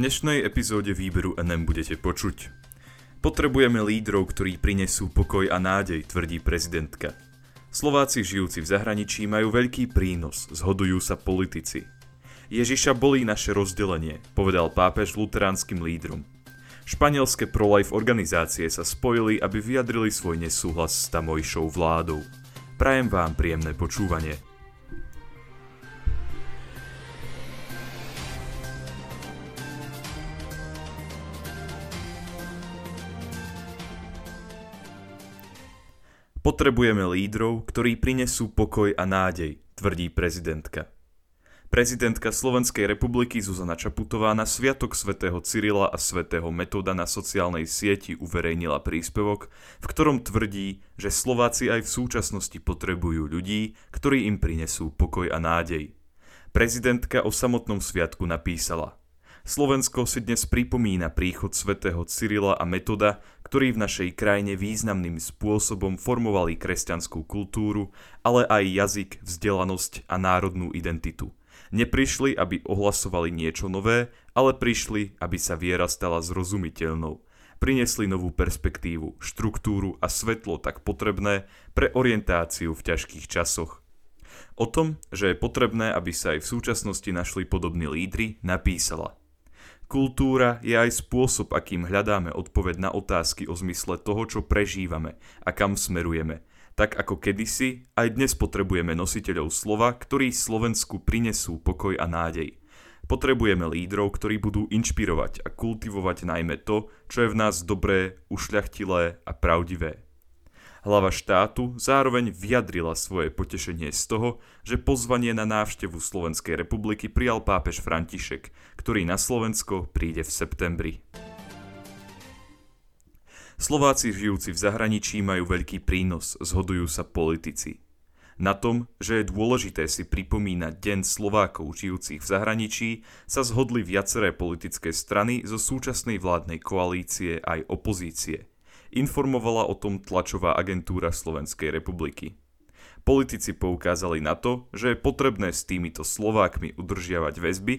dnešnej epizóde výberu NM budete počuť. Potrebujeme lídrov, ktorí prinesú pokoj a nádej, tvrdí prezidentka. Slováci žijúci v zahraničí majú veľký prínos, zhodujú sa politici. Ježiša bolí naše rozdelenie, povedal pápež luteránskym lídrom. Španielské pro-life organizácie sa spojili, aby vyjadrili svoj nesúhlas s tamojšou vládou. Prajem vám príjemné počúvanie. Potrebujeme lídrov, ktorí prinesú pokoj a nádej, tvrdí prezidentka. Prezidentka Slovenskej republiky Zuzana Čaputová na Sviatok svätého Cyrila a svätého Metoda na sociálnej sieti uverejnila príspevok, v ktorom tvrdí, že Slováci aj v súčasnosti potrebujú ľudí, ktorí im prinesú pokoj a nádej. Prezidentka o samotnom sviatku napísala Slovensko si dnes pripomína príchod svätého Cyrila a Metoda, ktorí v našej krajine významným spôsobom formovali kresťanskú kultúru, ale aj jazyk, vzdelanosť a národnú identitu. Neprišli, aby ohlasovali niečo nové, ale prišli, aby sa viera stala zrozumiteľnou. Prinesli novú perspektívu, štruktúru a svetlo tak potrebné pre orientáciu v ťažkých časoch. O tom, že je potrebné, aby sa aj v súčasnosti našli podobní lídry, napísala – Kultúra je aj spôsob, akým hľadáme odpoveď na otázky o zmysle toho, čo prežívame a kam smerujeme. Tak ako kedysi, aj dnes potrebujeme nositeľov slova, ktorí Slovensku prinesú pokoj a nádej. Potrebujeme lídrov, ktorí budú inšpirovať a kultivovať najmä to, čo je v nás dobré, ušľachtilé a pravdivé. Hlava štátu zároveň vyjadrila svoje potešenie z toho, že pozvanie na návštevu Slovenskej republiky prijal pápež František, ktorý na Slovensko príde v septembri. Slováci žijúci v zahraničí majú veľký prínos, zhodujú sa politici. Na tom, že je dôležité si pripomínať Deň Slovákov žijúcich v zahraničí, sa zhodli viaceré politické strany zo súčasnej vládnej koalície aj opozície informovala o tom tlačová agentúra Slovenskej republiky. Politici poukázali na to, že je potrebné s týmito Slovákmi udržiavať väzby,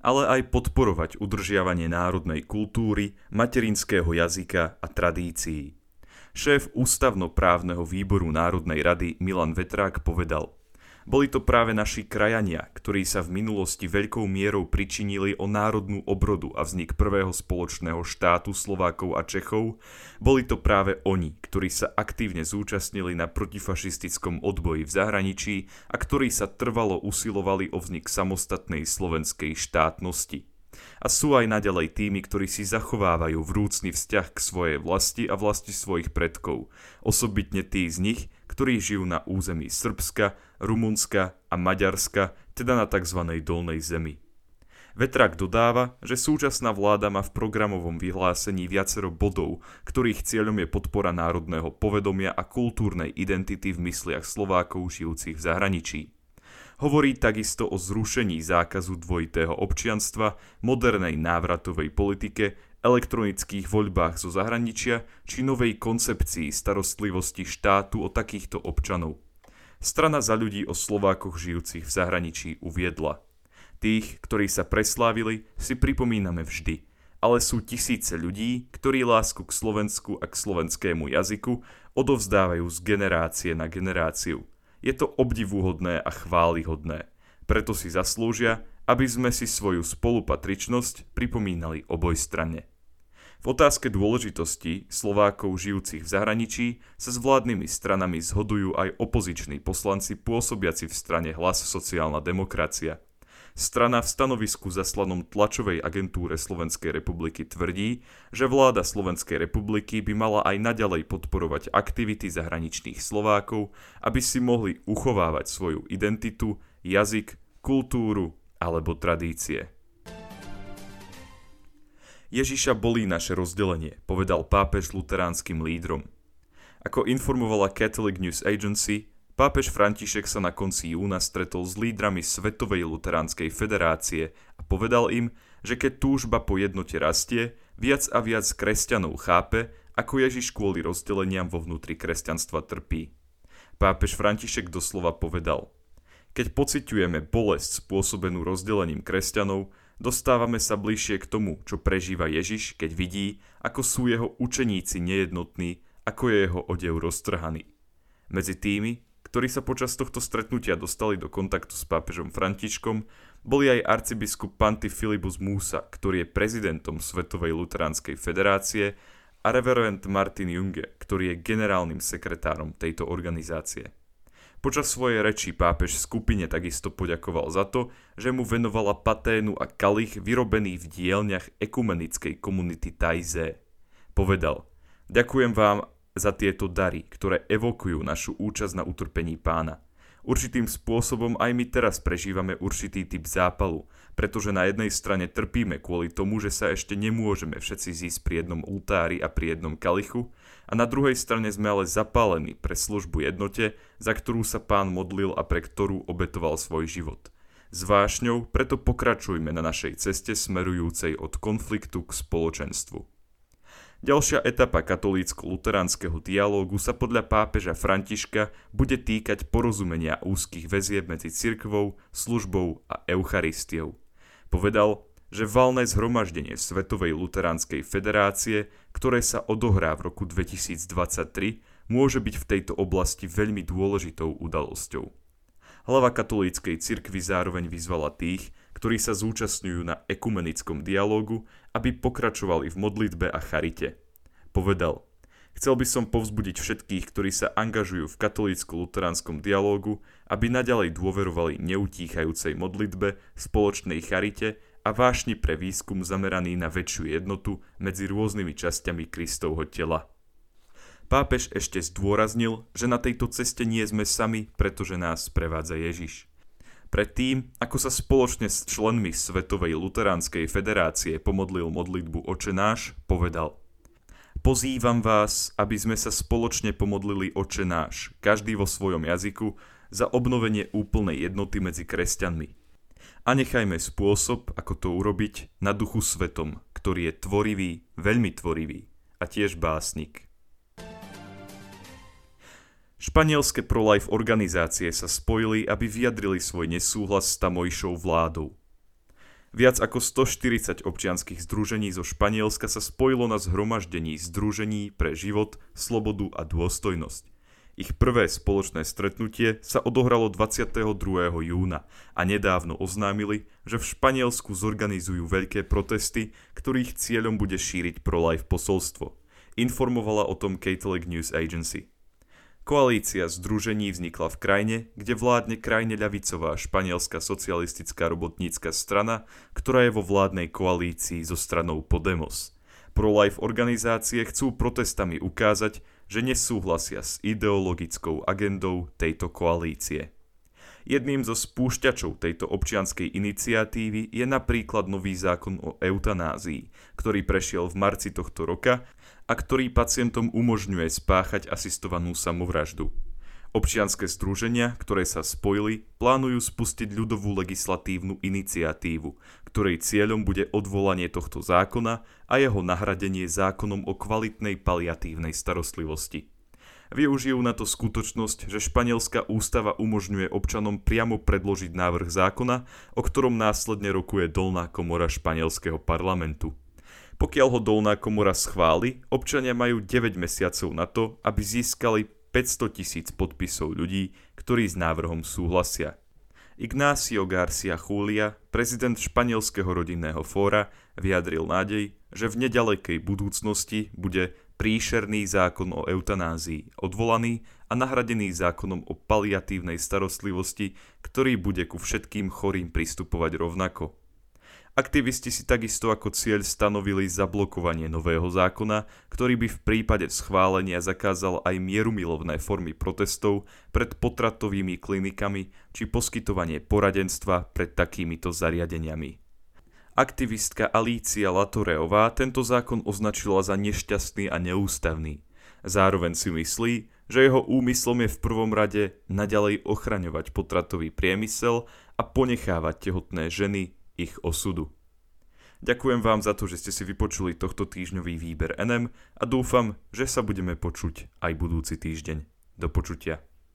ale aj podporovať udržiavanie národnej kultúry, materinského jazyka a tradícií. Šéf ústavnoprávneho výboru Národnej rady Milan Vetrák povedal – boli to práve naši krajania, ktorí sa v minulosti veľkou mierou pričinili o národnú obrodu a vznik prvého spoločného štátu Slovákov a Čechov. Boli to práve oni, ktorí sa aktívne zúčastnili na protifašistickom odboji v zahraničí a ktorí sa trvalo usilovali o vznik samostatnej slovenskej štátnosti a sú aj naďalej tými, ktorí si zachovávajú vrúcný vzťah k svojej vlasti a vlasti svojich predkov, osobitne tí z nich, ktorí žijú na území Srbska, Rumunska a Maďarska, teda na tzv. dolnej zemi. Vetrak dodáva, že súčasná vláda má v programovom vyhlásení viacero bodov, ktorých cieľom je podpora národného povedomia a kultúrnej identity v mysliach Slovákov žijúcich v zahraničí. Hovorí takisto o zrušení zákazu dvojitého občianstva, modernej návratovej politike, elektronických voľbách zo zahraničia či novej koncepcii starostlivosti štátu o takýchto občanov. Strana za ľudí o Slovákoch žijúcich v zahraničí uviedla. Tých, ktorí sa preslávili, si pripomíname vždy, ale sú tisíce ľudí, ktorí lásku k Slovensku a k slovenskému jazyku odovzdávajú z generácie na generáciu – je to obdivuhodné a chválihodné. Preto si zaslúžia, aby sme si svoju spolupatričnosť pripomínali oboj strane. V otázke dôležitosti Slovákov žijúcich v zahraničí sa s vládnymi stranami zhodujú aj opoziční poslanci pôsobiaci v strane Hlas sociálna demokracia – Strana v stanovisku zaslanom tlačovej agentúre Slovenskej republiky tvrdí, že vláda Slovenskej republiky by mala aj naďalej podporovať aktivity zahraničných Slovákov, aby si mohli uchovávať svoju identitu, jazyk, kultúru alebo tradície. Ježiša bolí naše rozdelenie, povedal pápež luteránskym lídrom. Ako informovala Catholic News Agency, Pápež František sa na konci júna stretol s lídrami Svetovej luteránskej federácie a povedal im, že keď túžba po jednote rastie, viac a viac kresťanov chápe, ako Ježiš kvôli rozdeleniam vo vnútri kresťanstva trpí. Pápež František doslova povedal, keď pociťujeme bolesť spôsobenú rozdelením kresťanov, dostávame sa bližšie k tomu, čo prežíva Ježiš, keď vidí, ako sú jeho učeníci nejednotní, ako je jeho odev roztrhaný. Medzi tými, ktorí sa počas tohto stretnutia dostali do kontaktu s pápežom Františkom, boli aj arcibiskup Panty Filibus Musa, ktorý je prezidentom Svetovej luteránskej federácie a reverend Martin Junge, ktorý je generálnym sekretárom tejto organizácie. Počas svojej reči pápež skupine takisto poďakoval za to, že mu venovala paténu a kalich vyrobený v dielňach ekumenickej komunity Tajze. Povedal, ďakujem vám za tieto dary, ktoré evokujú našu účasť na utrpení pána. Určitým spôsobom aj my teraz prežívame určitý typ zápalu, pretože na jednej strane trpíme kvôli tomu, že sa ešte nemôžeme všetci zísť pri jednom ultári a pri jednom kalichu, a na druhej strane sme ale zapálení pre službu jednote, za ktorú sa pán modlil a pre ktorú obetoval svoj život. S vášňou preto pokračujme na našej ceste smerujúcej od konfliktu k spoločenstvu. Ďalšia etapa katolícko-luteránskeho dialógu sa podľa pápeža Františka bude týkať porozumenia úzkých väzieb medzi cirkvou, službou a Eucharistiou. Povedal, že valné zhromaždenie Svetovej luteránskej federácie, ktoré sa odohrá v roku 2023, môže byť v tejto oblasti veľmi dôležitou udalosťou. Hlava katolíckej cirkvi zároveň vyzvala tých, ktorí sa zúčastňujú na ekumenickom dialógu, aby pokračovali v modlitbe a charite. Povedal, chcel by som povzbudiť všetkých, ktorí sa angažujú v katolícko-luteránskom dialógu, aby naďalej dôverovali neutíchajúcej modlitbe, spoločnej charite a vášni pre výskum zameraný na väčšiu jednotu medzi rôznymi časťami Kristovho tela. Pápež ešte zdôraznil, že na tejto ceste nie sme sami, pretože nás prevádza Ježiš. Predtým, ako sa spoločne s členmi Svetovej luteránskej federácie pomodlil modlitbu Oče náš, povedal Pozývam vás, aby sme sa spoločne pomodlili Oče náš, každý vo svojom jazyku, za obnovenie úplnej jednoty medzi kresťanmi. A nechajme spôsob, ako to urobiť, na duchu svetom, ktorý je tvorivý, veľmi tvorivý a tiež básnik. Španielské pro-life organizácie sa spojili, aby vyjadrili svoj nesúhlas s tamojšou vládou. Viac ako 140 občianských združení zo Španielska sa spojilo na zhromaždení Združení pre život, slobodu a dôstojnosť. Ich prvé spoločné stretnutie sa odohralo 22. júna a nedávno oznámili, že v Španielsku zorganizujú veľké protesty, ktorých cieľom bude šíriť pro-life posolstvo. Informovala o tom Catholic News Agency. Koalícia združení vznikla v krajine, kde vládne krajine ľavicová španielská socialistická robotnícka strana, ktorá je vo vládnej koalícii so stranou Podemos. Pro-life organizácie chcú protestami ukázať, že nesúhlasia s ideologickou agendou tejto koalície. Jedným zo spúšťačov tejto občianskej iniciatívy je napríklad nový zákon o eutanázii, ktorý prešiel v marci tohto roka a ktorý pacientom umožňuje spáchať asistovanú samovraždu. Občianske združenia, ktoré sa spojili, plánujú spustiť ľudovú legislatívnu iniciatívu, ktorej cieľom bude odvolanie tohto zákona a jeho nahradenie zákonom o kvalitnej paliatívnej starostlivosti. Využijú na to skutočnosť, že španielská ústava umožňuje občanom priamo predložiť návrh zákona, o ktorom následne rokuje dolná komora španielského parlamentu. Pokiaľ ho dolná komora schváli, občania majú 9 mesiacov na to, aby získali 500 tisíc podpisov ľudí, ktorí s návrhom súhlasia. Ignacio Garcia Julia, prezident španielského rodinného fóra, vyjadril nádej, že v nedalekej budúcnosti bude príšerný zákon o eutanázii odvolaný a nahradený zákonom o paliatívnej starostlivosti, ktorý bude ku všetkým chorým pristupovať rovnako. Aktivisti si takisto ako cieľ stanovili zablokovanie nového zákona, ktorý by v prípade schválenia zakázal aj mierumilovné formy protestov pred potratovými klinikami či poskytovanie poradenstva pred takýmito zariadeniami. Aktivistka Alícia Latoreová tento zákon označila za nešťastný a neústavný. Zároveň si myslí, že jeho úmyslom je v prvom rade naďalej ochraňovať potratový priemysel a ponechávať tehotné ženy ich osudu. Ďakujem vám za to, že ste si vypočuli tohto týždňový výber NM a dúfam, že sa budeme počuť aj budúci týždeň. Do počutia.